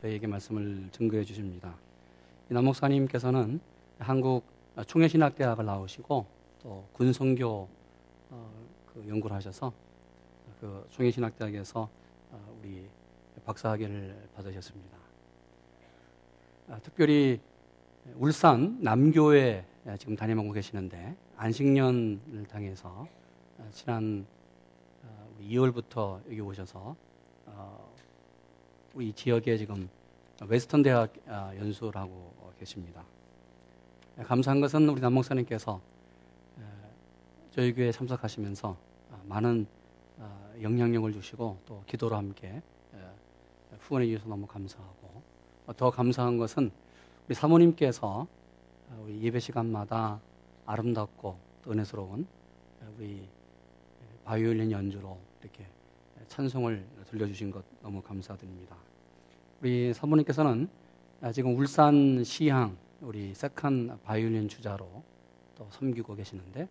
저희에게 말씀을 증거해 주십니다. 남 목사님께서는 한국 총회신학대학을 나오시고 또 군성교 어, 그 연구를 하셔서 그 총회신학대학에서 어, 우리 박사학위를 받으셨습니다. 아, 특별히 울산 남교에 지금 담임하고 계시는데 안식년을 당해서 아, 지난 2월부터 여기 오셔서 어, 우리 지역에 지금 웨스턴 대학 아, 연수를 하고 계십니다. 감사한 것은 우리 남 목사님께서 저희 교회에 참석하시면서 아, 많은 아, 영향력을 주시고 또 기도로 함께 후원해 주셔서 너무 감사하고 더 감사한 것은 우리 사모님께서 우리 예배 시간마다 아름답고 은혜스러운 우리 바이올린 연주로 이렇게 찬송을 들려주신 것 너무 감사드립니다. 우리 사모님께서는 지금 울산 시향 우리 second 바이올린 주자로 또 섬기고 계시는데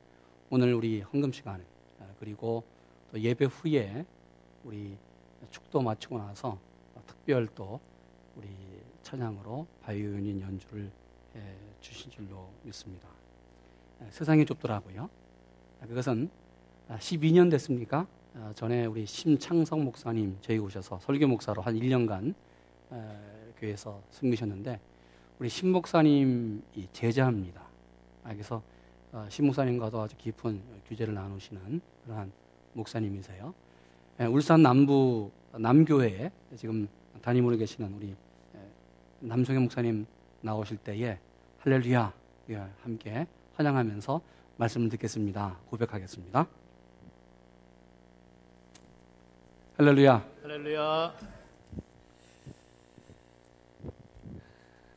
오늘 우리 헌금 시간에 그리고 또 예배 후에 우리 축도 마치고 나서 특별 또 우리 찬양으로 바이올린 연주를 주신 줄로 믿습니다. 세상이 좁더라고요. 그것은 12년 됐습니까? 어, 전에 우리 심창성 목사님 저희 오셔서 설교 목사로 한 1년간 교회에서 섬기셨는데 우리 심 목사님이 제자입니다. 아, 그래서 어, 심 목사님과도 아주 깊은 규제를 나누시는 그러한 목사님이세요. 울산 남부 남교회에 지금 담임으로 계시는 우리 남성현 목사님 나오실 때에 할렐루야 예, 함께 환영하면서 말씀을 듣겠습니다. 고백하겠습니다. 할렐루야. 할렐루야.